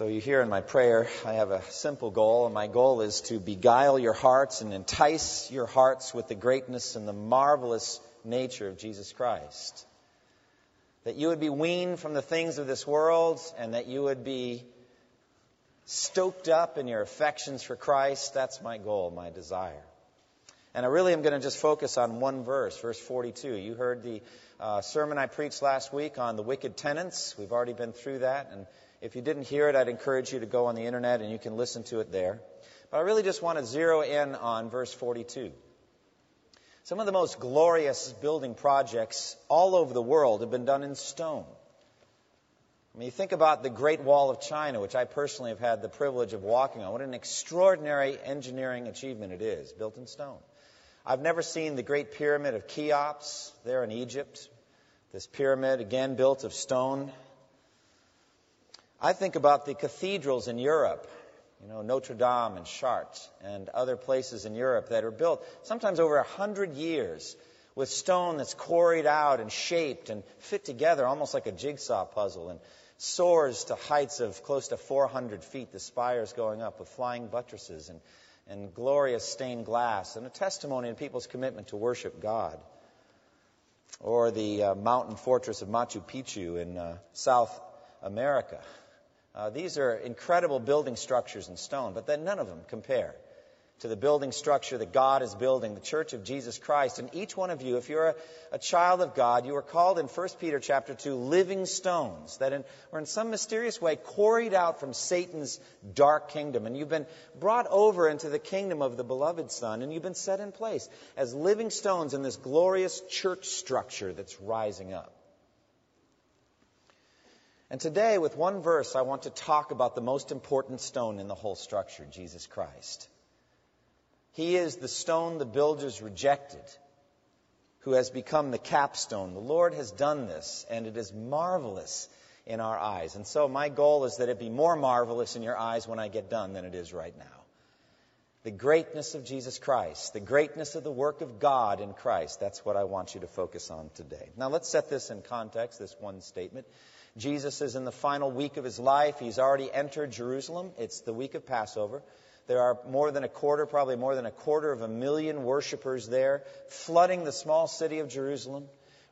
So, you hear in my prayer, I have a simple goal, and my goal is to beguile your hearts and entice your hearts with the greatness and the marvelous nature of Jesus Christ. That you would be weaned from the things of this world, and that you would be stoked up in your affections for Christ. That's my goal, my desire. And I really am going to just focus on one verse, verse 42. You heard the uh, sermon I preached last week on the wicked tenants. We've already been through that, and if you didn't hear it, I'd encourage you to go on the internet and you can listen to it there. But I really just want to zero in on verse 42. Some of the most glorious building projects all over the world have been done in stone. I mean, you think about the Great Wall of China, which I personally have had the privilege of walking on. What an extraordinary engineering achievement it is, built in stone. I've never seen the Great Pyramid of Cheops there in Egypt. This pyramid, again, built of stone. I think about the cathedrals in Europe, you know, Notre Dame and Chartres and other places in Europe that are built sometimes over a hundred years with stone that's quarried out and shaped and fit together almost like a jigsaw puzzle and soars to heights of close to 400 feet, the spires going up with flying buttresses and, and glorious stained glass and a testimony of people's commitment to worship God. Or the uh, mountain fortress of Machu Picchu in uh, South America uh, these are incredible building structures in stone, but then none of them compare to the building structure that God is building, the church of Jesus Christ. And each one of you, if you're a, a child of God, you are called in 1 Peter chapter 2 living stones that in, are in some mysterious way quarried out from Satan's dark kingdom. And you've been brought over into the kingdom of the beloved Son, and you've been set in place as living stones in this glorious church structure that's rising up. And today, with one verse, I want to talk about the most important stone in the whole structure Jesus Christ. He is the stone the builders rejected, who has become the capstone. The Lord has done this, and it is marvelous in our eyes. And so, my goal is that it be more marvelous in your eyes when I get done than it is right now. The greatness of Jesus Christ, the greatness of the work of God in Christ, that's what I want you to focus on today. Now, let's set this in context, this one statement. Jesus is in the final week of his life. He's already entered Jerusalem. It's the week of Passover. There are more than a quarter, probably more than a quarter of a million worshippers there, flooding the small city of Jerusalem,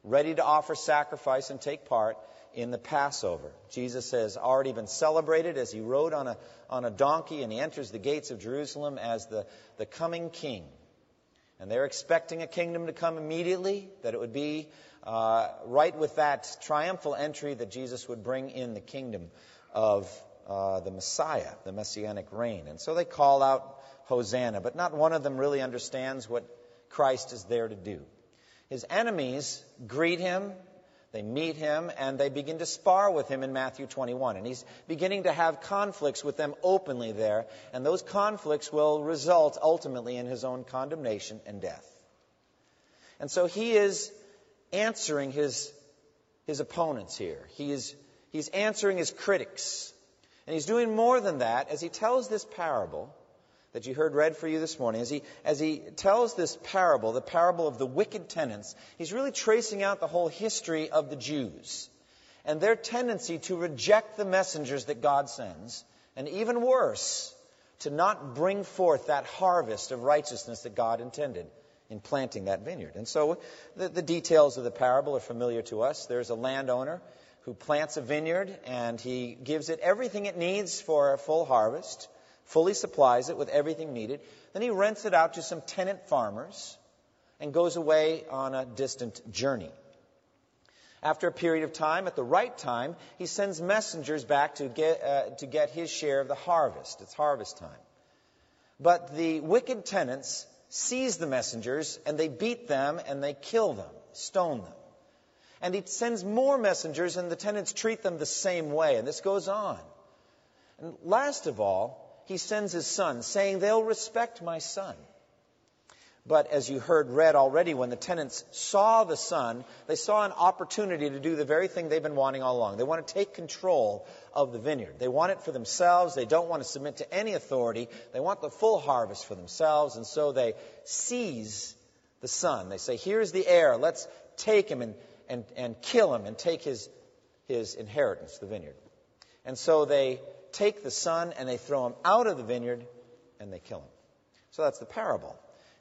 ready to offer sacrifice and take part in the Passover. Jesus has already been celebrated as he rode on a, on a donkey and he enters the gates of Jerusalem as the, the coming king. And they're expecting a kingdom to come immediately, that it would be uh, right with that triumphal entry that Jesus would bring in the kingdom of uh, the Messiah, the messianic reign. And so they call out Hosanna, but not one of them really understands what Christ is there to do. His enemies greet him, they meet him, and they begin to spar with him in Matthew 21. And he's beginning to have conflicts with them openly there, and those conflicts will result ultimately in his own condemnation and death. And so he is answering his, his opponents here. He is, he's answering his critics. And he's doing more than that as he tells this parable that you heard read for you this morning. As he, as he tells this parable, the parable of the wicked tenants, he's really tracing out the whole history of the Jews and their tendency to reject the messengers that God sends, and even worse, to not bring forth that harvest of righteousness that God intended in planting that vineyard. And so the, the, details of the parable are familiar to us. There's a landowner who plants a vineyard and he gives it everything it needs for a full harvest, fully supplies it with everything needed. Then he rents it out to some tenant farmers and goes away on a distant journey. After a period of time, at the right time, he sends messengers back to get, uh, to get his share of the harvest. It's harvest time. But the wicked tenants seize the messengers and they beat them and they kill them, stone them. And he sends more messengers and the tenants treat them the same way. And this goes on. And last of all, he sends his son, saying, They'll respect my son. But as you heard read already, when the tenants saw the son, they saw an opportunity to do the very thing they've been wanting all along. They want to take control of the vineyard. They want it for themselves. They don't want to submit to any authority. They want the full harvest for themselves. And so they seize the son. They say, Here's the heir. Let's take him and, and, and kill him and take his, his inheritance, the vineyard. And so they take the son and they throw him out of the vineyard and they kill him. So that's the parable.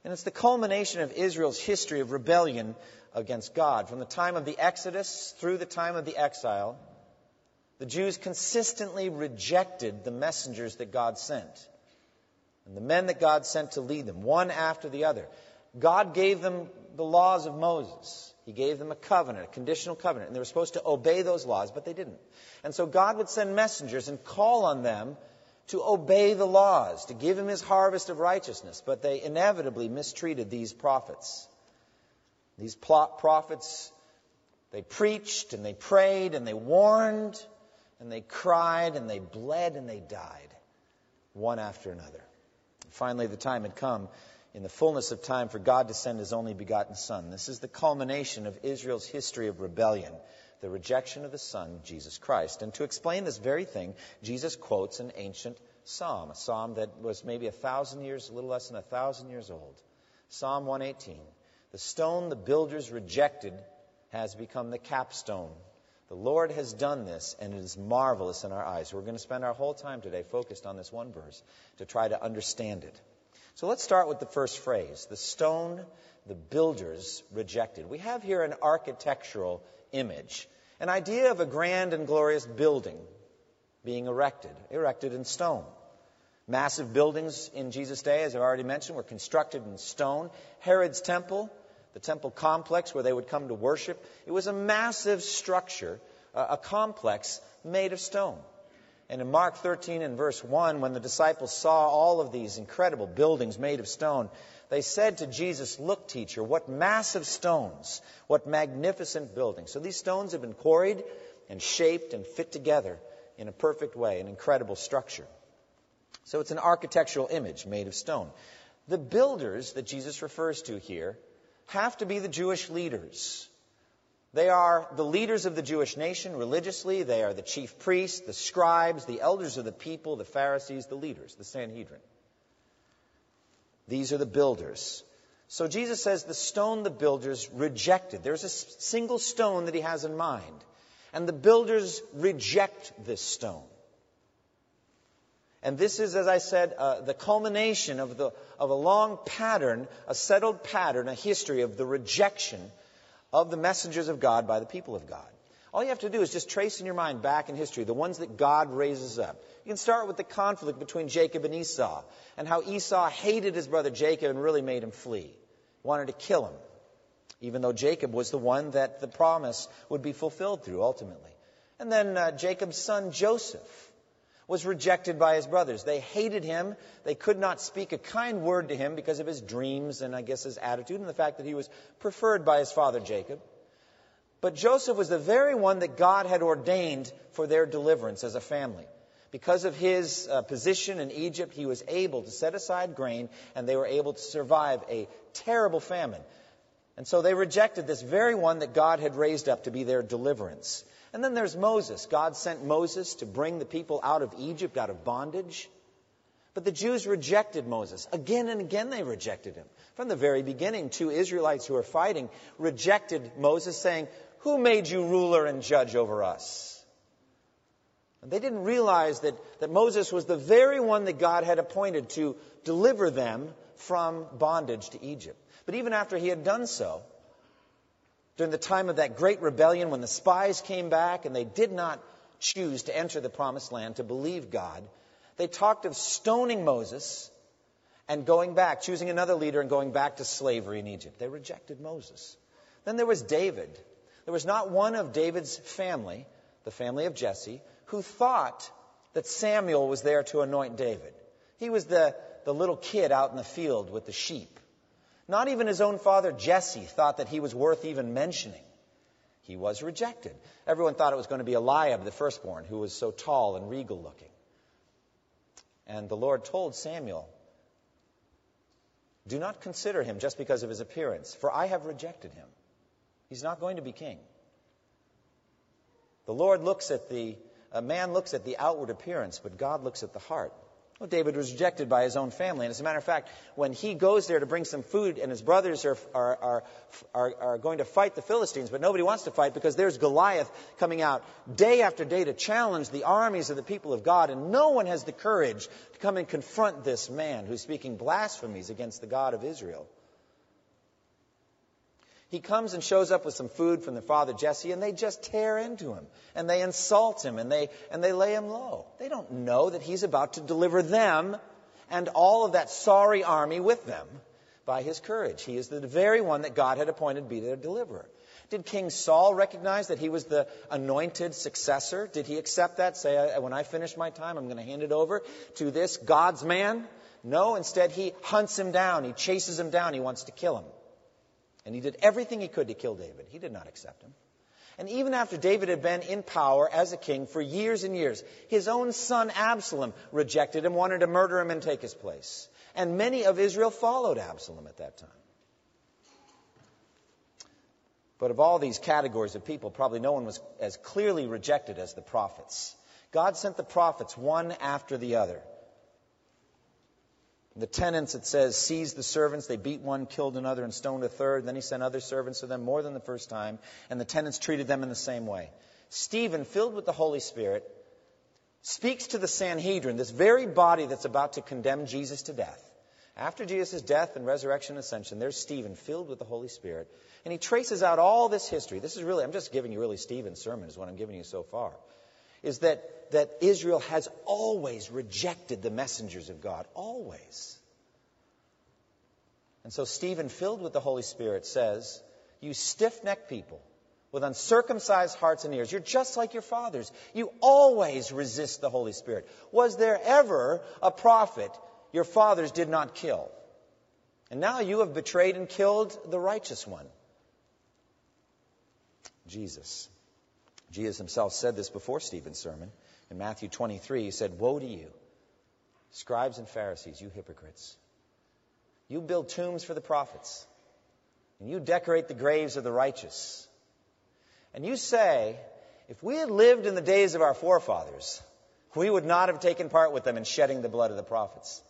And it's the culmination of Israel's history of rebellion against God. From the time of the Exodus through the time of the exile, the Jews consistently rejected the messengers that God sent and the men that God sent to lead them, one after the other. God gave them the laws of Moses. He gave them a covenant, a conditional covenant, and they were supposed to obey those laws, but they didn't. And so God would send messengers and call on them to obey the laws, to give him his harvest of righteousness, but they inevitably mistreated these prophets. These prophets, they preached and they prayed and they warned and they cried and they bled and they died, one after another. finally, the time had come in the fullness of time for God to send his only begotten Son. This is the culmination of Israel's history of rebellion, the rejection of the Son, Jesus Christ. And to explain this very thing, Jesus quotes an ancient psalm, a psalm that was maybe a thousand years, a little less than a thousand years old. Psalm 118. The stone the builders rejected has become the capstone. The Lord has done this, and it is marvelous in our eyes. We're going to spend our whole time today focused on this one verse to try to understand it. So let's start with the first phrase the stone the builders rejected. We have here an architectural image, an idea of a grand and glorious building being erected, erected in stone. Massive buildings in Jesus' day, as I've already mentioned, were constructed in stone. Herod's temple, the temple complex where they would come to worship, it was a massive structure, a complex made of stone. And in Mark 13 and verse 1, when the disciples saw all of these incredible buildings made of stone, they said to Jesus, Look, teacher, what massive stones, what magnificent buildings. So these stones have been quarried and shaped and fit together in a perfect way, an incredible structure. So it's an architectural image made of stone. The builders that Jesus refers to here have to be the Jewish leaders. They are the leaders of the Jewish nation religiously. They are the chief priests, the scribes, the elders of the people, the Pharisees, the leaders, the Sanhedrin. These are the builders. So Jesus says the stone the builders rejected. There's a single stone that he has in mind. And the builders reject this stone. And this is, as I said, uh, the culmination of, the, of a long pattern, a settled pattern, a history of the rejection of the messengers of God by the people of God. All you have to do is just trace in your mind back in history the ones that God raises up. You can start with the conflict between Jacob and Esau and how Esau hated his brother Jacob and really made him flee, wanted to kill him, even though Jacob was the one that the promise would be fulfilled through ultimately. And then uh, Jacob's son Joseph was rejected by his brothers. They hated him. They could not speak a kind word to him because of his dreams and I guess his attitude and the fact that he was preferred by his father Jacob. But Joseph was the very one that God had ordained for their deliverance as a family. Because of his uh, position in Egypt, he was able to set aside grain and they were able to survive a terrible famine. And so they rejected this very one that God had raised up to be their deliverance. And then there's Moses. God sent Moses to bring the people out of Egypt, out of bondage. But the Jews rejected Moses. Again and again they rejected him. From the very beginning, two Israelites who were fighting rejected Moses, saying, Who made you ruler and judge over us? And they didn't realize that, that Moses was the very one that God had appointed to deliver them from bondage to Egypt. But even after he had done so, during the time of that great rebellion when the spies came back and they did not choose to enter the promised land to believe God, they talked of stoning Moses and going back, choosing another leader and going back to slavery in Egypt. They rejected Moses. Then there was David. There was not one of David's family, the family of Jesse, who thought that Samuel was there to anoint David. He was the, the little kid out in the field with the sheep. Not even his own father, Jesse, thought that he was worth even mentioning. He was rejected. Everyone thought it was going to be Eliab, the firstborn, who was so tall and regal looking. And the Lord told Samuel, Do not consider him just because of his appearance, for I have rejected him. He's not going to be king. The Lord looks at the, a man looks at the outward appearance, but God looks at the heart. Well, David was rejected by his own family. And as a matter of fact, when he goes there to bring some food and his brothers are, are, are, are, going to fight the Philistines, but nobody wants to fight because there's Goliath coming out day after day to challenge the armies of the people of God. And no one has the courage to come and confront this man who's speaking blasphemies against the God of Israel. He comes and shows up with some food from the father Jesse, and they just tear into him, and they insult him, and they, and they lay him low. They don't know that he's about to deliver them and all of that sorry army with them by his courage. He is the very one that God had appointed to be their deliverer. Did King Saul recognize that he was the anointed successor? Did he accept that? Say, when I finish my time, I'm going to hand it over to this God's man? No, instead, he hunts him down. He chases him down. He wants to kill him. And he did everything he could to kill David. He did not accept him. And even after David had been in power as a king for years and years, his own son Absalom rejected him, wanted to murder him and take his place. And many of Israel followed Absalom at that time. But of all these categories of people, probably no one was as clearly rejected as the prophets. God sent the prophets one after the other the tenants, it says, seized the servants. They beat one, killed another, and stoned a third. Then he sent other servants to them more than the first time, and the tenants treated them in the same way. Stephen, filled with the Holy Spirit, speaks to the Sanhedrin, this very body that's about to condemn Jesus to death. After Jesus' death and resurrection and ascension, there's Stephen, filled with the Holy Spirit, and he traces out all this history. This is really, I'm just giving you really Stephen's sermon, is what I'm giving you so far. Is that that Israel has always rejected the messengers of God. Always. And so Stephen, filled with the Holy Spirit, says, You stiff necked people with uncircumcised hearts and ears, you're just like your fathers. You always resist the Holy Spirit. Was there ever a prophet your fathers did not kill? And now you have betrayed and killed the righteous one. Jesus. Jesus himself said this before Stephen's sermon. In Matthew 23, he said, Woe to you, scribes and Pharisees, you hypocrites. You build tombs for the prophets, and you decorate the graves of the righteous. And you say, if we had lived in the days of our forefathers, we would not have taken part with them in shedding the blood of the prophets.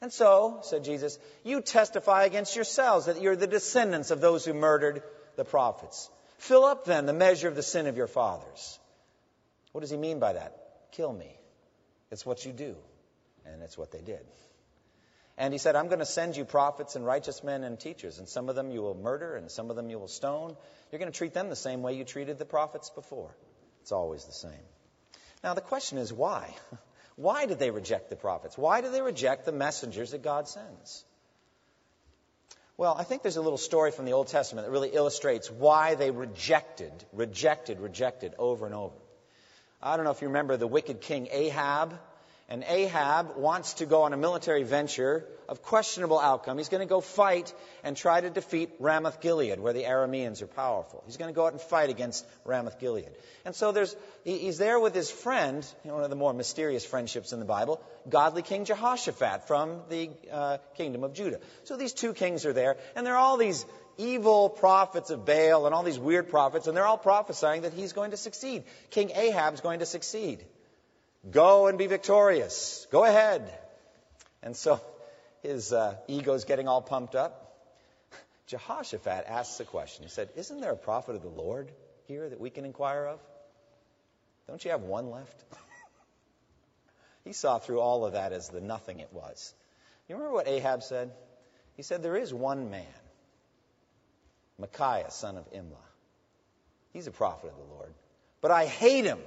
And so, said Jesus, you testify against yourselves that you're the descendants of those who murdered the prophets. Fill up then the measure of the sin of your fathers. What does he mean by that? Kill me. It's what you do. And it's what they did. And he said, I'm going to send you prophets and righteous men and teachers, and some of them you will murder, and some of them you will stone. You're going to treat them the same way you treated the prophets before. It's always the same. Now, the question is why? Why did they reject the prophets? Why did they reject the messengers that God sends? Well, I think there's a little story from the Old Testament that really illustrates why they rejected, rejected, rejected over and over. I don't know if you remember the wicked king Ahab. And Ahab wants to go on a military venture of questionable outcome. He's going to go fight and try to defeat Ramoth Gilead, where the Arameans are powerful. He's going to go out and fight against Ramoth Gilead. And so there's, he's there with his friend, one of the more mysterious friendships in the Bible, godly King Jehoshaphat from the uh, kingdom of Judah. So these two kings are there, and there are all these evil prophets of Baal and all these weird prophets, and they're all prophesying that he's going to succeed. King Ahab's going to succeed. Go and be victorious. Go ahead. And so his uh, ego's getting all pumped up. Jehoshaphat asks a question. He said, Isn't there a prophet of the Lord here that we can inquire of? Don't you have one left? he saw through all of that as the nothing it was. You remember what Ahab said? He said, There is one man Micaiah, son of Imlah. He's a prophet of the Lord. But I hate him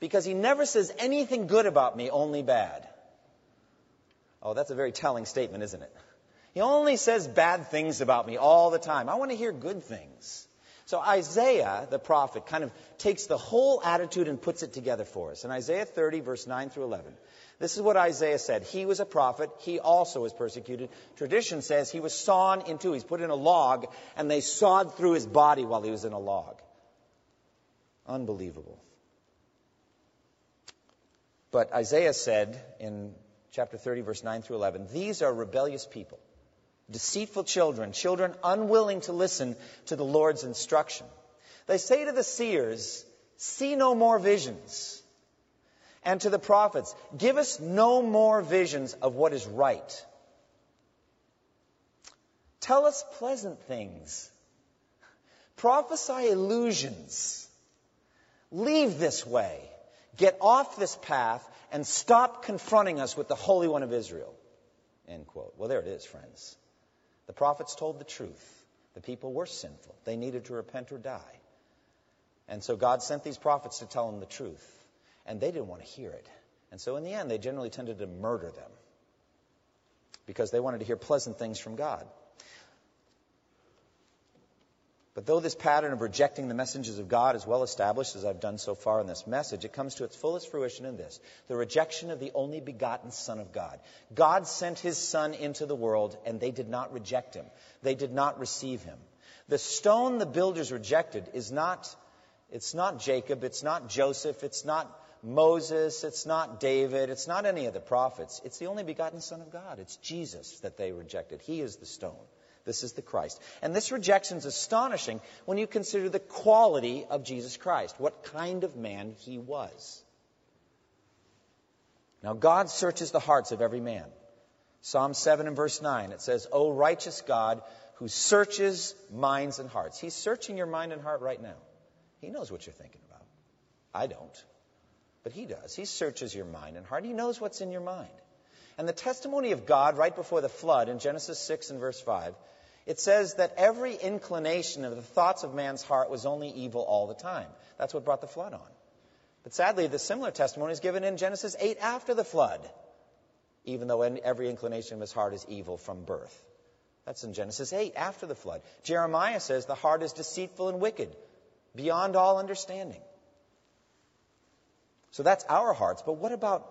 because he never says anything good about me, only bad. Oh, that's a very telling statement, isn't it? He only says bad things about me all the time. I want to hear good things. So Isaiah, the prophet, kind of takes the whole attitude and puts it together for us. In Isaiah 30, verse 9 through 11, this is what Isaiah said. He was a prophet. He also was persecuted. Tradition says he was sawn in two. He's put in a log, and they sawed through his body while he was in a log. Unbelievable. But Isaiah said in chapter 30, verse 9 through 11. These are rebellious people, deceitful children, children unwilling to listen to the Lord's instruction. They say to the seers, See no more visions. And to the prophets, Give us no more visions of what is right. Tell us pleasant things. Prophesy illusions. Leave this way. Get off this path and stop confronting us with the Holy One of Israel. End quote. Well, there it is, friends. The prophets told the truth. The people were sinful. They needed to repent or die. And so God sent these prophets to tell them the truth. And they didn't want to hear it. And so in the end, they generally tended to murder them because they wanted to hear pleasant things from God. But though this pattern of rejecting the messengers of God is well established, as I've done so far in this message, it comes to its fullest fruition in this the rejection of the only begotten Son of God. God sent his Son into the world, and they did not reject him, they did not receive him. The stone the builders rejected is not, it's not Jacob, it's not Joseph, it's not Moses, it's not David, it's not any of the prophets. It's the only begotten Son of God. It's Jesus that they rejected. He is the stone. This is the Christ. And this rejection is astonishing when you consider the quality of Jesus Christ, what kind of man he was. Now, God searches the hearts of every man. Psalm 7 and verse 9, it says, O righteous God who searches minds and hearts. He's searching your mind and heart right now. He knows what you're thinking about. I don't. But He does. He searches your mind and heart. He knows what's in your mind. And the testimony of God right before the flood in Genesis 6 and verse 5 it says that every inclination of the thoughts of man's heart was only evil all the time. That's what brought the flood on. But sadly, the similar testimony is given in Genesis 8 after the flood, even though every inclination of his heart is evil from birth. That's in Genesis 8 after the flood. Jeremiah says the heart is deceitful and wicked, beyond all understanding. So that's our hearts. But what about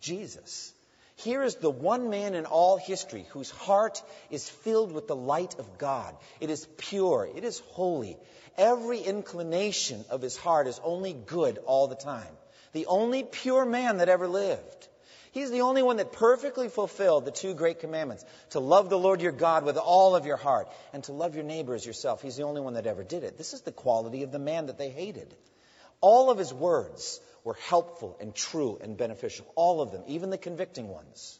Jesus? Here is the one man in all history whose heart is filled with the light of God. It is pure. It is holy. Every inclination of his heart is only good all the time. The only pure man that ever lived. He's the only one that perfectly fulfilled the two great commandments to love the Lord your God with all of your heart and to love your neighbor as yourself. He's the only one that ever did it. This is the quality of the man that they hated. All of his words were helpful and true and beneficial. All of them, even the convicting ones.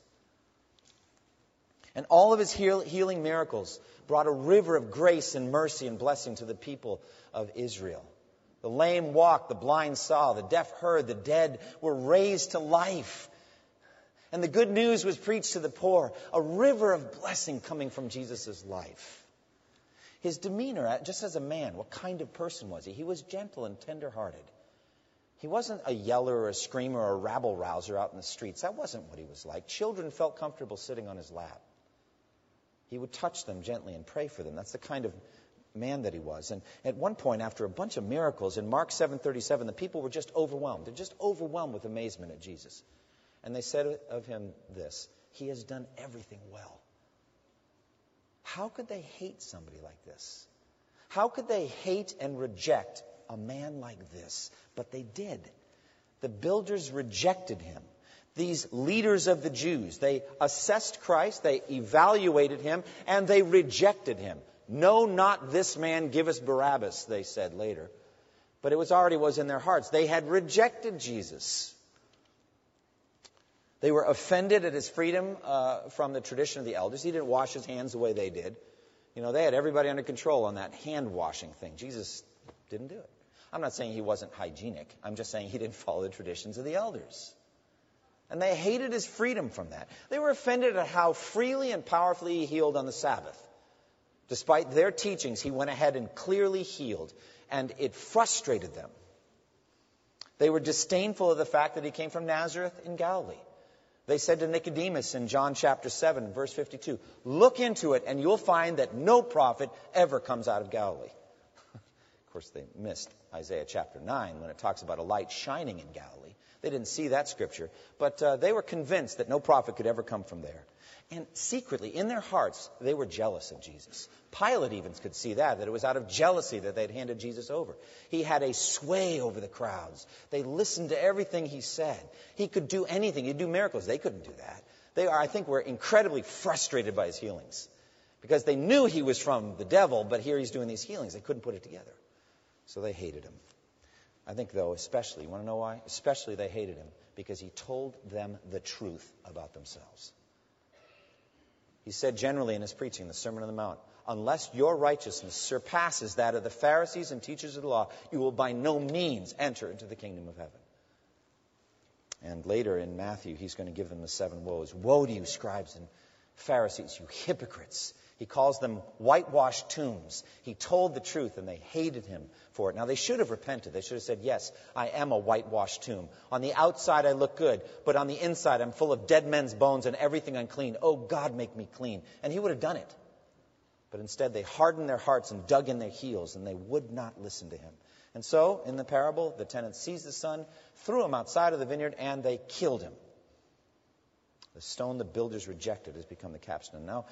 And all of his healing miracles brought a river of grace and mercy and blessing to the people of Israel. The lame walked, the blind saw, the deaf heard, the dead were raised to life. And the good news was preached to the poor, a river of blessing coming from Jesus' life. His demeanor, just as a man, what kind of person was he? He was gentle and tender hearted. He wasn't a yeller or a screamer or a rabble rouser out in the streets. That wasn't what he was like. Children felt comfortable sitting on his lap. He would touch them gently and pray for them. That's the kind of man that he was. And at one point, after a bunch of miracles, in Mark 7:37, the people were just overwhelmed. They're just overwhelmed with amazement at Jesus. And they said of him this, he has done everything well. How could they hate somebody like this? How could they hate and reject a man like this. But they did. The builders rejected him. These leaders of the Jews, they assessed Christ, they evaluated him, and they rejected him. No, not this man, give us Barabbas, they said later. But it was already was in their hearts. They had rejected Jesus. They were offended at his freedom uh, from the tradition of the elders. He didn't wash his hands the way they did. You know, they had everybody under control on that hand washing thing. Jesus didn't do it. I'm not saying he wasn't hygienic. I'm just saying he didn't follow the traditions of the elders. And they hated his freedom from that. They were offended at how freely and powerfully he healed on the Sabbath. Despite their teachings, he went ahead and clearly healed, and it frustrated them. They were disdainful of the fact that he came from Nazareth in Galilee. They said to Nicodemus in John chapter 7, verse 52, Look into it, and you'll find that no prophet ever comes out of Galilee course, they missed Isaiah chapter 9 when it talks about a light shining in Galilee. They didn't see that scripture, but uh, they were convinced that no prophet could ever come from there. And secretly, in their hearts, they were jealous of Jesus. Pilate even could see that, that it was out of jealousy that they'd handed Jesus over. He had a sway over the crowds. They listened to everything he said. He could do anything. He'd do miracles. They couldn't do that. They are, I think, were incredibly frustrated by his healings because they knew he was from the devil, but here he's doing these healings. They couldn't put it together. So they hated him. I think, though, especially, you want to know why? Especially they hated him because he told them the truth about themselves. He said generally in his preaching, the Sermon on the Mount, unless your righteousness surpasses that of the Pharisees and teachers of the law, you will by no means enter into the kingdom of heaven. And later in Matthew, he's going to give them the seven woes. Woe to you, scribes and Pharisees, you hypocrites! He calls them whitewashed tombs. He told the truth and they hated him for it. Now, they should have repented. They should have said, Yes, I am a whitewashed tomb. On the outside, I look good, but on the inside, I'm full of dead men's bones and everything unclean. Oh, God, make me clean. And he would have done it. But instead, they hardened their hearts and dug in their heels, and they would not listen to him. And so, in the parable, the tenant seized the son, threw him outside of the vineyard, and they killed him. The stone the builders rejected has become the capstone. Now,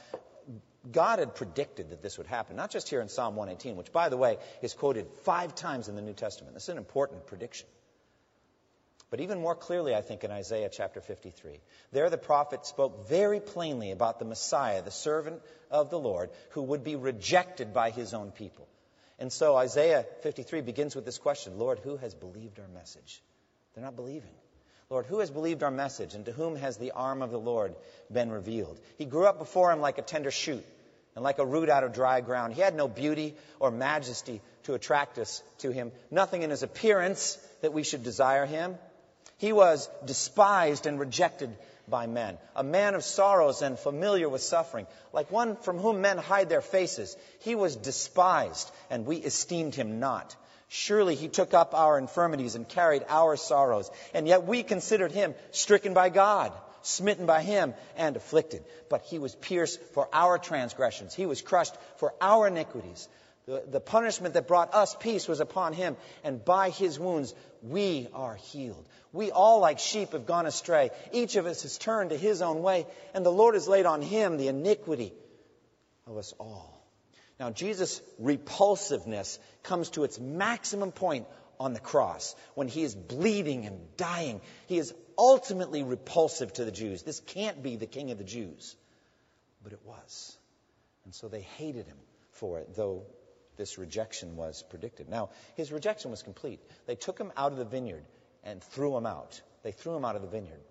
God had predicted that this would happen, not just here in Psalm 118, which, by the way, is quoted five times in the New Testament. This is an important prediction. But even more clearly, I think, in Isaiah chapter 53. There, the prophet spoke very plainly about the Messiah, the servant of the Lord, who would be rejected by his own people. And so Isaiah 53 begins with this question Lord, who has believed our message? They're not believing. Lord, who has believed our message, and to whom has the arm of the Lord been revealed? He grew up before him like a tender shoot and like a root out of dry ground. He had no beauty or majesty to attract us to him, nothing in his appearance that we should desire him. He was despised and rejected by men, a man of sorrows and familiar with suffering, like one from whom men hide their faces. He was despised, and we esteemed him not. Surely he took up our infirmities and carried our sorrows. And yet we considered him stricken by God, smitten by him, and afflicted. But he was pierced for our transgressions. He was crushed for our iniquities. The, the punishment that brought us peace was upon him, and by his wounds we are healed. We all, like sheep, have gone astray. Each of us has turned to his own way, and the Lord has laid on him the iniquity of us all. Now, Jesus' repulsiveness comes to its maximum point on the cross when he is bleeding and dying. He is ultimately repulsive to the Jews. This can't be the king of the Jews. But it was. And so they hated him for it, though this rejection was predicted. Now, his rejection was complete. They took him out of the vineyard and threw him out. They threw him out of the vineyard.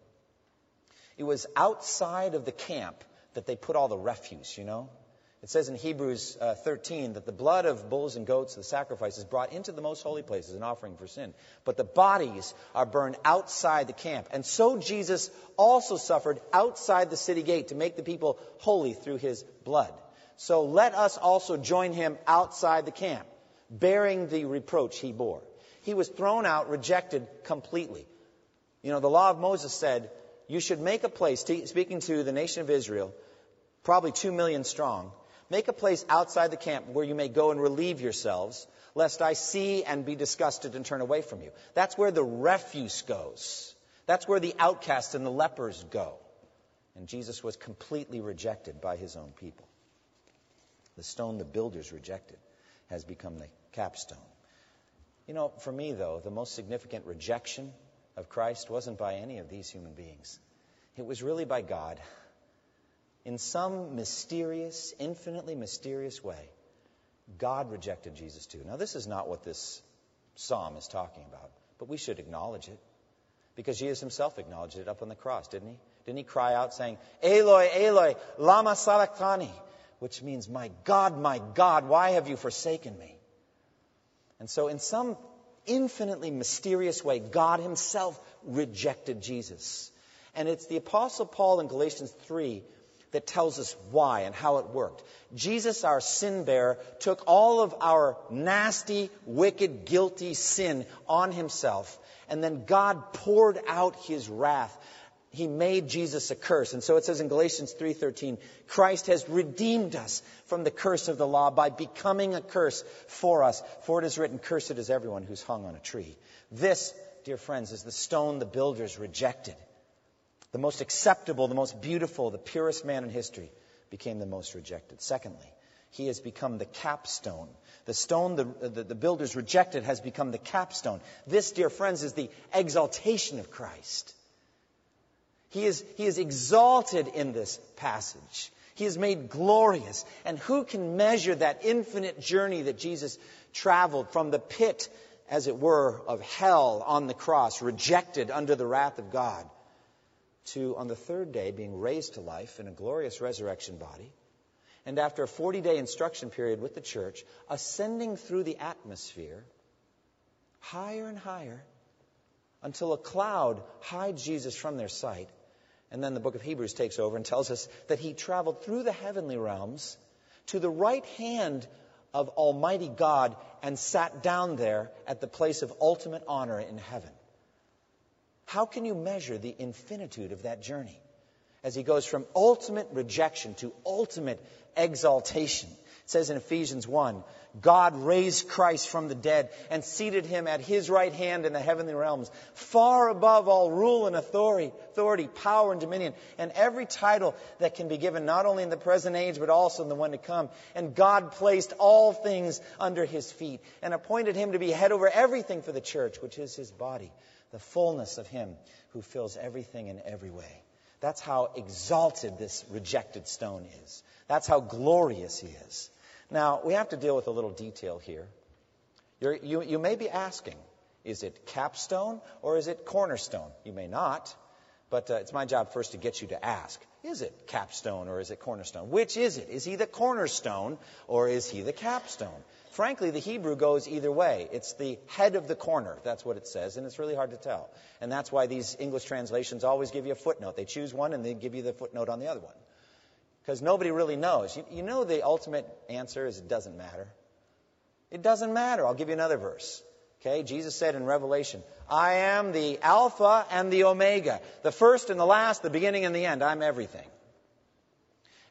It was outside of the camp that they put all the refuse, you know? It says in Hebrews uh, 13 that the blood of bulls and goats, the sacrifice, is brought into the most holy place as an offering for sin. But the bodies are burned outside the camp. And so Jesus also suffered outside the city gate to make the people holy through his blood. So let us also join him outside the camp, bearing the reproach he bore. He was thrown out, rejected completely. You know, the law of Moses said, you should make a place, speaking to the nation of Israel, probably two million strong, Make a place outside the camp where you may go and relieve yourselves, lest I see and be disgusted and turn away from you. That's where the refuse goes. That's where the outcasts and the lepers go. And Jesus was completely rejected by his own people. The stone the builders rejected has become the capstone. You know, for me, though, the most significant rejection of Christ wasn't by any of these human beings. It was really by God in some mysterious, infinitely mysterious way, God rejected Jesus too. Now, this is not what this psalm is talking about, but we should acknowledge it because Jesus himself acknowledged it up on the cross, didn't he? Didn't he cry out saying, Eloi, Eloi, lama sabachthani, which means, My God, my God, why have you forsaken me? And so, in some infinitely mysterious way, God himself rejected Jesus. And it's the Apostle Paul in Galatians 3 that tells us why and how it worked. Jesus, our sin bearer, took all of our nasty, wicked, guilty sin on himself, and then God poured out his wrath. He made Jesus a curse. And so it says in Galatians 3:13, Christ has redeemed us from the curse of the law by becoming a curse for us. For it is written, cursed is everyone who's hung on a tree. This dear friends, is the stone the builders rejected. The most acceptable, the most beautiful, the purest man in history became the most rejected. Secondly, he has become the capstone. The stone the, the, the, builders rejected has become the capstone. This, dear friends, is the exaltation of Christ. He is, he is exalted in this passage. He is made glorious. And who can measure that infinite journey that Jesus traveled from the pit, as it were, of hell on the cross, rejected under the wrath of God, to on the third day being raised to life in a glorious resurrection body? And after a 40 day instruction period with the church, ascending through the atmosphere, higher and higher, until a cloud hides Jesus from their sight. And then the book of Hebrews takes over and tells us that he traveled through the heavenly realms to the right hand of Almighty God and sat down there at the place of ultimate honor in heaven. How can you measure the infinitude of that journey? As he goes from ultimate rejection to ultimate exaltation. It says in Ephesians 1 God raised Christ from the dead and seated him at his right hand in the heavenly realms, far above all rule and authority, authority, power and dominion, and every title that can be given not only in the present age but also in the one to come. And God placed all things under his feet and appointed him to be head over everything for the church, which is his body, the fullness of him who fills everything in every way. That's how exalted this rejected stone is. That's how glorious he is. Now, we have to deal with a little detail here. You're, you, you may be asking, is it capstone or is it cornerstone? You may not, but uh, it's my job first to get you to ask. Is it capstone or is it cornerstone? Which is it? Is he the cornerstone or is he the capstone? Frankly, the Hebrew goes either way. It's the head of the corner. That's what it says, and it's really hard to tell. And that's why these English translations always give you a footnote. They choose one and they give you the footnote on the other one because nobody really knows. You, you know, the ultimate answer is it doesn't matter. It doesn't matter. I'll give you another verse. Okay, Jesus said in Revelation, I am the Alpha and the Omega, the first and the last, the beginning and the end. I'm everything.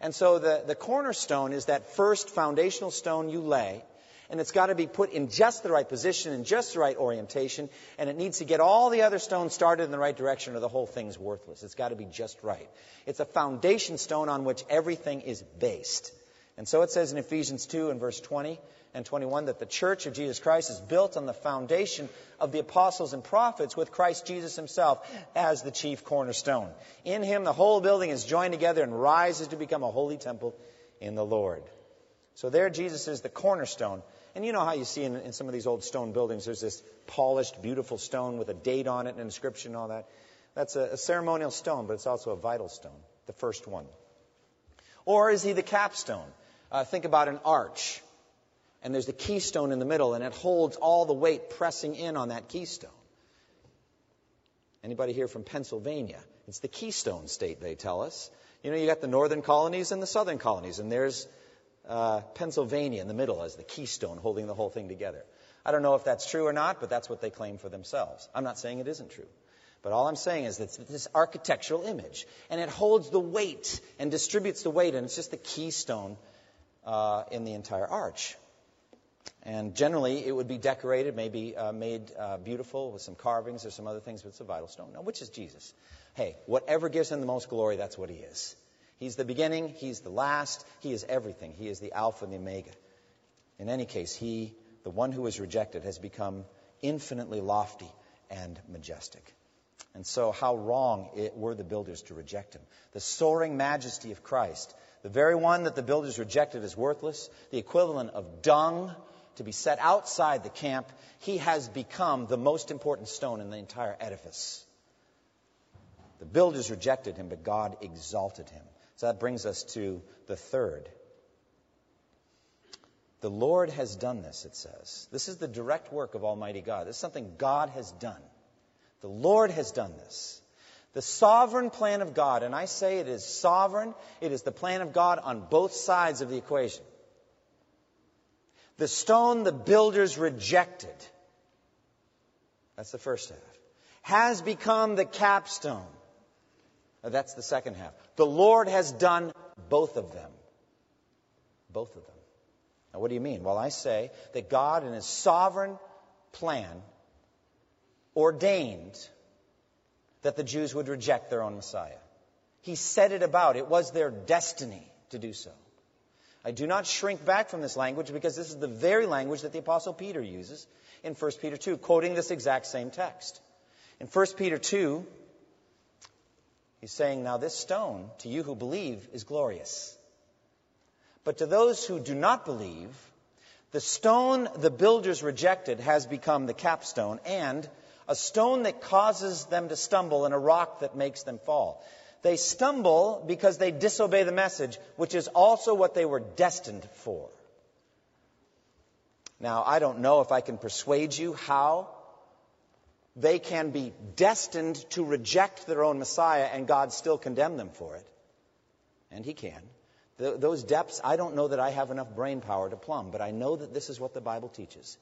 And so the, the cornerstone is that first foundational stone you lay and it's got to be put in just the right position and just the right orientation, and it needs to get all the other stones started in the right direction, or the whole thing's worthless. It's got to be just right. It's a foundation stone on which everything is based. And so it says in Ephesians 2 and verse 20 and 21 that the church of Jesus Christ is built on the foundation of the apostles and prophets with Christ Jesus himself as the chief cornerstone. In him, the whole building is joined together and rises to become a holy temple in the Lord. So there, Jesus is the cornerstone. And you know how you see in, in some of these old stone buildings, there's this polished, beautiful stone with a date on it an inscription and all that. That's a, a ceremonial stone, but it's also a vital stone, the first one. Or is he the capstone? Uh, think about an arch. And there's the keystone in the middle, and it holds all the weight pressing in on that keystone. Anybody here from Pennsylvania? It's the keystone state, they tell us. You know, you got the northern colonies and the southern colonies, and there's uh, Pennsylvania in the middle as the keystone holding the whole thing together. I don't know if that's true or not, but that's what they claim for themselves. I'm not saying it isn't true. But all I'm saying is that this architectural image, and it holds the weight and distributes the weight, and it's just the keystone uh, in the entire arch. And generally, it would be decorated, maybe uh, made uh, beautiful with some carvings or some other things, but it's a vital stone. Now, which is Jesus? Hey, whatever gives him the most glory, that's what he is. He's the beginning, He's the last, He is everything. He is the Alpha and the Omega. In any case, He, the one who was rejected, has become infinitely lofty and majestic. And so, how wrong it were the builders to reject him. The soaring majesty of Christ, the very one that the builders rejected as worthless, the equivalent of dung to be set outside the camp, he has become the most important stone in the entire edifice. The builders rejected him, but God exalted him. So that brings us to the third. The Lord has done this, it says. This is the direct work of Almighty God. This is something God has done. The Lord has done this. The sovereign plan of God, and I say it is sovereign, it is the plan of God on both sides of the equation. The stone the builders rejected, that's the first half, has become the capstone. Uh, that's the second half. The Lord has done both of them. Both of them. Now, what do you mean? Well, I say that God, in His sovereign plan, ordained that the Jews would reject their own Messiah. He set it about. It was their destiny to do so. I do not shrink back from this language because this is the very language that the Apostle Peter uses in 1 Peter 2, quoting this exact same text. In 1 Peter 2, he's saying, Now this stone, to you who believe, is glorious. But to those who do not believe, the stone the builders rejected has become the capstone and a stone that causes them to stumble and a rock that makes them fall. They stumble because they disobey the message, which is also what they were destined for. Now, I don't know if I can persuade you how they can be destined to reject their own Messiah and God still condemn them for it. And He can. those depths, I don't know that I have enough brain power to plumb, but I know that this is what the Bible teaches.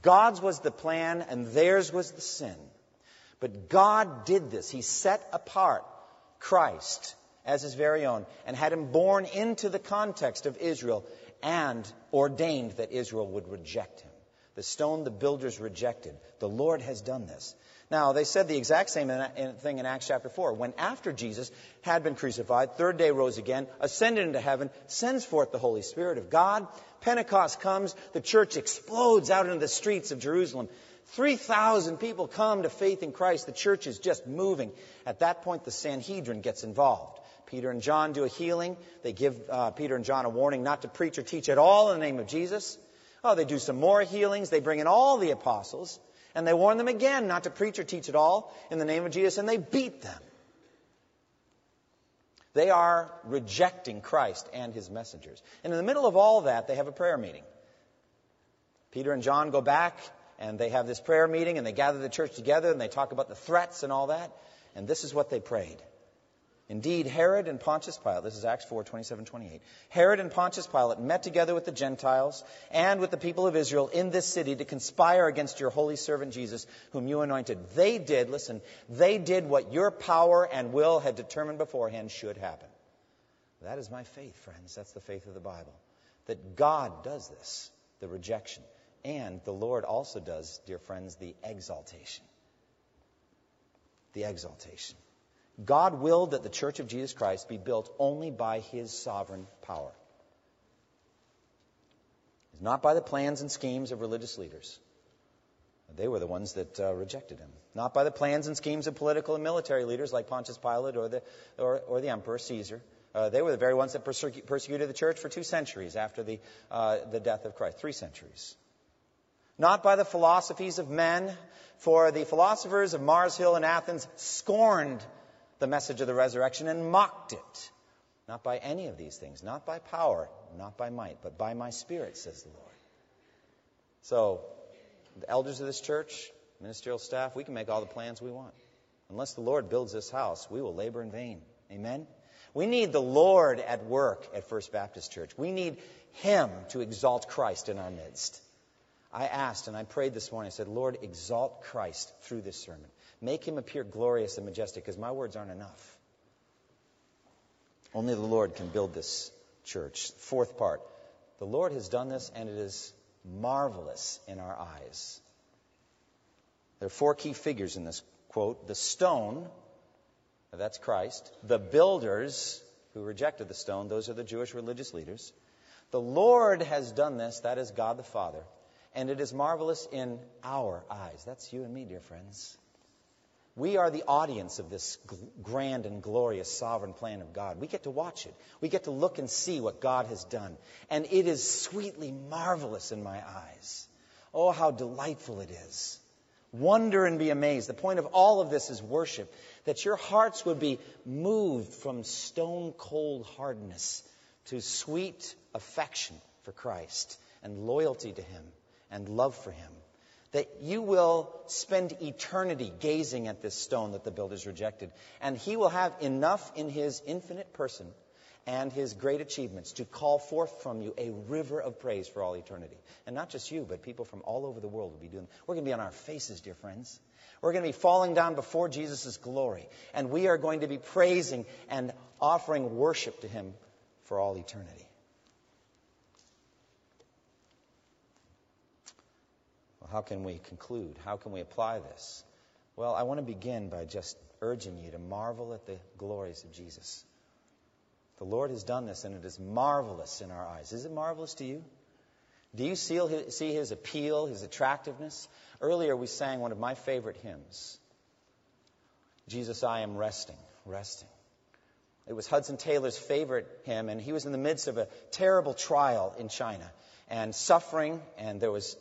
God's was the plan and theirs was the sin. But God did this. He set apart Christ as his very own and had him born into the context of Israel and ordained that Israel would reject him. The stone the builders rejected. The Lord has done this. Now, they said the exact same thing in Acts chapter 4. When after Jesus had been crucified, third day rose again, ascended into heaven, sends forth the Holy Spirit of God, Pentecost comes, the church explodes out into the streets of Jerusalem. 3,000 people come to faith in Christ. The church is just moving. At that point, the Sanhedrin gets involved. Peter and John do a healing. They give uh, Peter and John a warning not to preach or teach at all in the name of Jesus. Oh, they do some more healings. They bring in all the apostles. And they warn them again not to preach or teach at all in the name of Jesus. And they beat them. They are rejecting Christ and his messengers. And in the middle of all that, they have a prayer meeting. Peter and John go back and they have this prayer meeting and they gather the church together and they talk about the threats and all that. And this is what they prayed. Indeed, Herod and Pontius Pilate, this is Acts 4, 27, 28. Herod and Pontius Pilate met together with the Gentiles and with the people of Israel in this city to conspire against your holy servant Jesus, whom you anointed. They did, listen, they did what your power and will had determined beforehand should happen. That is my faith, friends. That's the faith of the Bible. That God does this, the rejection. And the Lord also does, dear friends, the exaltation. The exaltation. God willed that the church of Jesus Christ be built only by his sovereign power. Not by the plans and schemes of religious leaders. They were the ones that uh, rejected him. Not by the plans and schemes of political and military leaders like Pontius Pilate or the, or, or the emperor Caesar. Uh, they were the very ones that persecuted the church for two centuries after the, uh, the death of Christ. Three centuries. Not by the philosophies of men, for the philosophers of Mars Hill and Athens scorned the message of the resurrection and mocked it. Not by any of these things, not by power, not by might, but by my spirit, says the Lord. So, the elders of this church, ministerial staff, we can make all the plans we want. Unless the Lord builds this house, we will labor in vain. Amen? We need the Lord at work at First Baptist Church. We need Him to exalt Christ in our midst. I asked and I prayed this morning. I said, Lord, exalt Christ through this sermon. Make him appear glorious and majestic because my words aren't enough. Only the Lord can build this church. Fourth part. The Lord has done this and it is marvelous in our eyes. There are four key figures in this quote. The stone, that's Christ. The builders who rejected the stone, those are the Jewish religious leaders. The Lord has done this, that is God the Father. And it is marvelous in our eyes. That's you and me, dear friends. We are the audience of this grand and glorious sovereign plan of God. We get to watch it. We get to look and see what God has done. And it is sweetly marvelous in my eyes. Oh, how delightful it is. Wonder and be amazed. The point of all of this is worship. That your hearts would be moved from stone cold hardness to sweet affection for Christ and loyalty to Him and love for Him that you will spend eternity gazing at this stone that the builders rejected. And he will have enough in his infinite person and his great achievements to call forth from you a river of praise for all eternity. And not just you, but people from all over the world will be doing. We're going to be on our faces, dear friends. We're going to be falling down before Jesus' glory. And we are going to be praising and offering worship to him for all eternity. How can we conclude? How can we apply this? Well, I want to begin by just urging you to marvel at the glories of Jesus. The Lord has done this, and it is marvelous in our eyes. Is it marvelous to you? Do you see his, appeal, his attractiveness? Earlier, we sang one of my favorite hymns Jesus, I am resting, resting. It was Hudson Taylor's favorite hymn, and he was in the midst of a terrible trial in China and suffering, and there was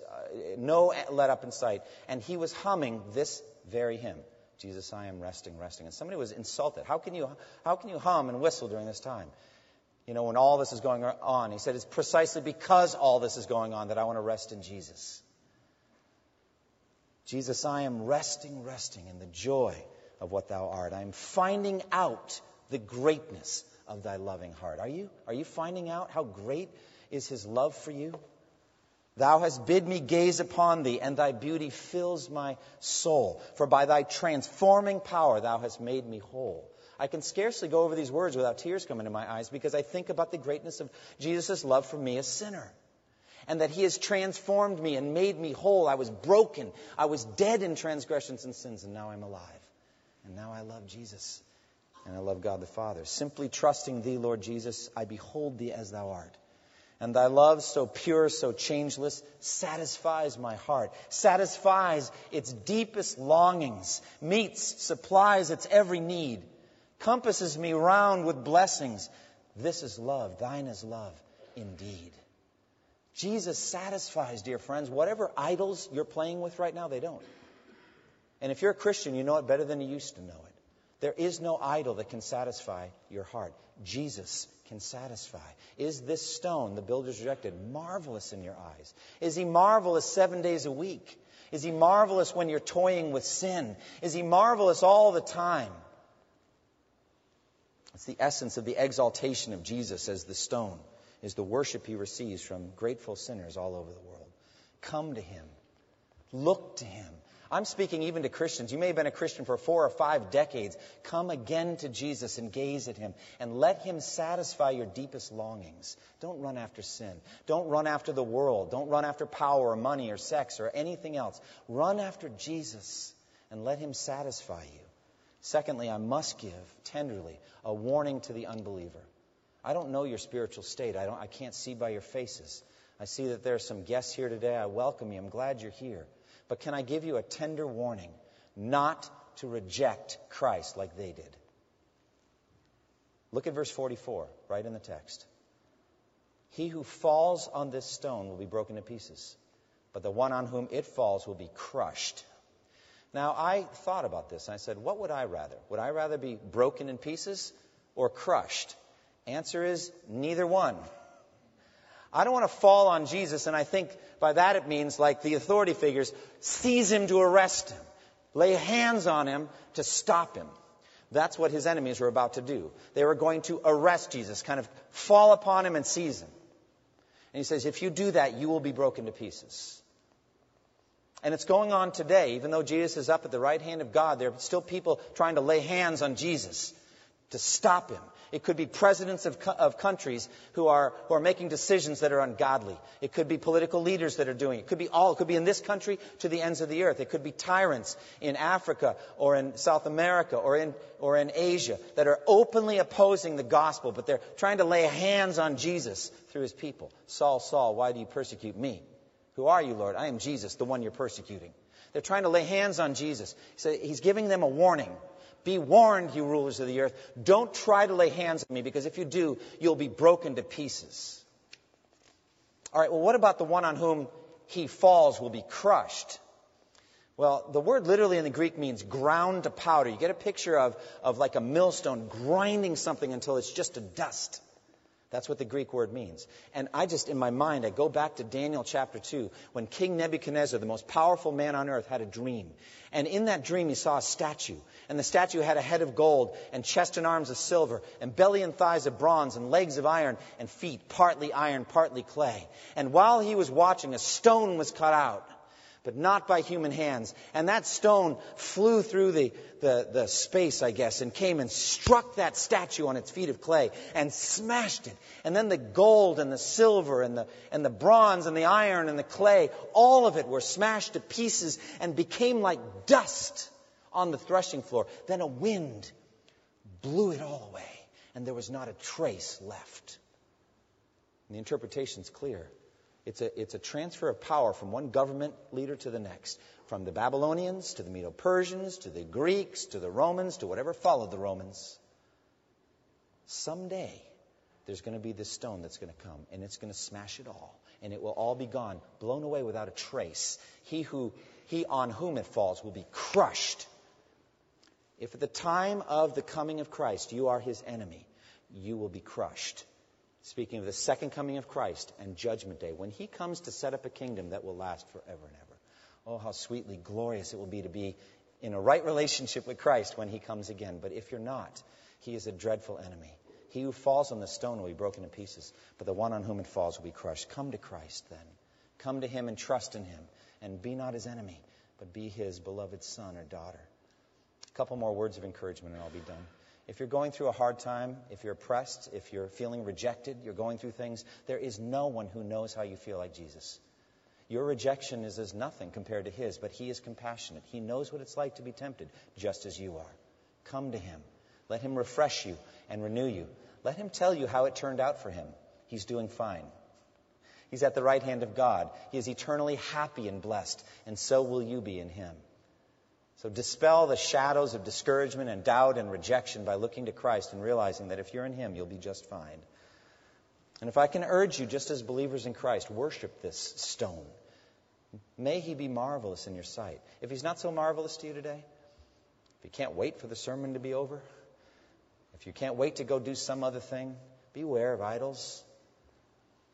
no let up in sight. And he was humming this very hymn Jesus, I am resting, resting. And somebody was insulted. How can you, how can you hum and whistle during this time? You know, when all this is going on. He said, It's precisely because all this is going on that I want to rest in Jesus. Jesus, I am resting, resting in the joy of what thou art. I am finding out the greatness of thy loving heart. Are you? Are you finding out how great is his love for you? Thou hast bid me gaze upon thee, and thy beauty fills my soul. For by thy transforming power thou hast made me whole. I can scarcely go over these words without tears coming to my eyes because I think about the greatness of Jesus' love for me, a sinner. And that he has transformed me and made me whole. I was broken. I was dead in transgressions and sins, and now I'm alive. And now I love Jesus. And I love God the Father. Simply trusting thee, Lord Jesus, I behold thee as thou art. And thy love, so pure, so changeless, satisfies my heart, satisfies its deepest longings, meets, supplies its every need, compasses me round with blessings. This is love. Thine is love indeed. Jesus satisfies, dear friends, whatever idols you're playing with right now, they don't. And if you're a Christian, you know it better than you used to know it. There is no idol that can satisfy your heart. Jesus can satisfy. Is this stone the builders rejected marvelous in your eyes? Is he marvelous seven days a week? Is he marvelous when you're toying with sin? Is he marvelous all the time? It's the essence of the exaltation of Jesus as the stone, is the worship he receives from grateful sinners all over the world. Come to him. Look to him. I'm speaking even to Christians. You may have been a Christian for four or five decades. Come again to Jesus and gaze at him and let him satisfy your deepest longings. Don't run after sin. Don't run after the world. Don't run after power or money or sex or anything else. Run after Jesus and let him satisfy you. Secondly, I must give tenderly a warning to the unbeliever. I don't know your spiritual state. I, don't, I can't see by your faces. I see that there are some guests here today. I welcome you. I'm glad you're here. But can I give you a tender warning not to reject Christ like they did? Look at verse 44, right in the text. He who falls on this stone will be broken to pieces, but the one on whom it falls will be crushed. Now, I thought about this. And I said, what would I rather? Would I rather be broken in pieces or crushed? Answer is neither one. I don't want to fall on Jesus, and I think by that it means, like the authority figures, seize him to arrest him, lay hands on him to stop him. That's what his enemies were about to do. They were going to arrest Jesus, kind of fall upon him and seize him. And he says, if you do that, you will be broken to pieces. And it's going on today. Even though Jesus is up at the right hand of God, there are still people trying to lay hands on Jesus to stop him. It could be presidents of, of countries who are, who are making decisions that are ungodly. It could be political leaders that are doing it. It could be all. It could be in this country to the ends of the earth. It could be tyrants in Africa or in South America or in, or in Asia that are openly opposing the gospel, but they're trying to lay hands on Jesus through his people. Saul, Saul, why do you persecute me? Who are you, Lord? I am Jesus, the one you're persecuting. They're trying to lay hands on Jesus. So he's giving them a warning. Be warned, you rulers of the earth. Don't try to lay hands on me, because if you do, you'll be broken to pieces. All right, well, what about the one on whom he falls will be crushed? Well, the word literally in the Greek means ground to powder. You get a picture of, of like a millstone grinding something until it's just a dust. That's what the Greek word means. And I just, in my mind, I go back to Daniel chapter 2, when King Nebuchadnezzar, the most powerful man on earth, had a dream. And in that dream, he saw a statue. And the statue had a head of gold, and chest and arms of silver, and belly and thighs of bronze, and legs of iron, and feet partly iron, partly clay. And while he was watching, a stone was cut out but not by human hands. And that stone flew through the, the, the, space, I guess, and came and struck that statue on its feet of clay and smashed it. And then the gold and the silver and the, and the bronze and the iron and the clay, all of it were smashed to pieces and became like dust on the threshing floor. Then a wind blew it all away, and there was not a trace left. And the interpretation's clear. It's a, it's a transfer of power from one government leader to the next, from the Babylonians to the Medo Persians to the Greeks to the Romans to whatever followed the Romans. Someday, there's going to be this stone that's going to come, and it's going to smash it all, and it will all be gone, blown away without a trace. He who he on whom it falls will be crushed. If at the time of the coming of Christ you are his enemy, you will be crushed. Speaking of the second coming of Christ and Judgment Day, when He comes to set up a kingdom that will last forever and ever. Oh, how sweetly glorious it will be to be in a right relationship with Christ when He comes again. But if you're not, He is a dreadful enemy. He who falls on the stone will be broken to pieces, but the one on whom it falls will be crushed. Come to Christ then. Come to Him and trust in Him, and be not His enemy, but be His beloved son or daughter. A couple more words of encouragement, and I'll be done. If you're going through a hard time, if you're oppressed, if you're feeling rejected, you're going through things, there is no one who knows how you feel like Jesus. Your rejection is as nothing compared to his, but he is compassionate. He knows what it's like to be tempted, just as you are. Come to him. Let him refresh you and renew you. Let him tell you how it turned out for him. He's doing fine. He's at the right hand of God. He is eternally happy and blessed, and so will you be in him. So dispel the shadows of discouragement and doubt and rejection by looking to Christ and realizing that if you're in Him, you'll be just fine. And if I can urge you, just as believers in Christ, worship this stone. May he be marvelous in your sight. If he's not so marvelous to you today, if you can't wait for the sermon to be over, if you can't wait to go do some other thing, beware of idols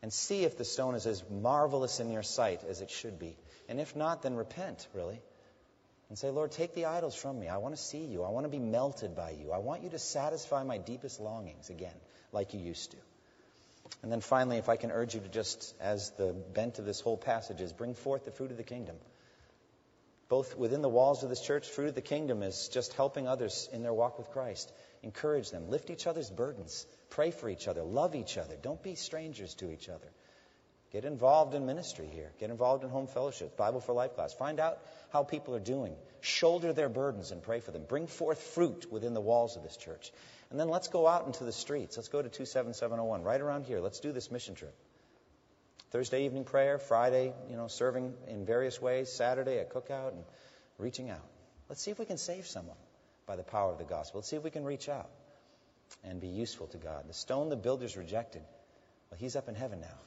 and see if the stone is as marvelous in your sight as it should be. And if not, then repent, really and say, Lord, take the idols from me. I want to see you. I want to be melted by you. I want you to satisfy my deepest longings again, like you used to. And then finally, if I can urge you to just, as the bent of this whole passage is, bring forth the fruit of the kingdom. Both within the walls of this church, fruit of the kingdom is just helping others in their walk with Christ. Encourage them. Lift each other's burdens. Pray for each other. Love each other. Don't be strangers to each other. Get involved in ministry here. Get involved in home fellowships, Bible for Life class. Find out how people are doing. Shoulder their burdens and pray for them. Bring forth fruit within the walls of this church. And then let's go out into the streets. Let's go to 27701, right around here. Let's do this mission trip. Thursday evening prayer, Friday, you know, serving in various ways, Saturday a cookout and reaching out. Let's see if we can save someone by the power of the gospel. Let's see if we can reach out and be useful to God. The stone the builders rejected, well, he's up in heaven now.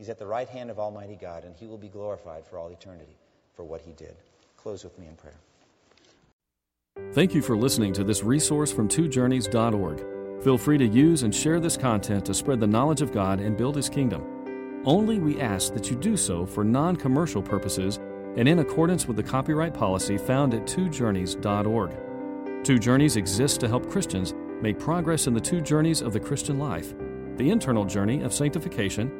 He's at the right hand of Almighty God, and he will be glorified for all eternity for what he did. Close with me in prayer. Thank you for listening to this resource from twojourneys.org. Feel free to use and share this content to spread the knowledge of God and build his kingdom. Only we ask that you do so for non commercial purposes and in accordance with the copyright policy found at twojourneys.org. Two Journeys exists to help Christians make progress in the two journeys of the Christian life the internal journey of sanctification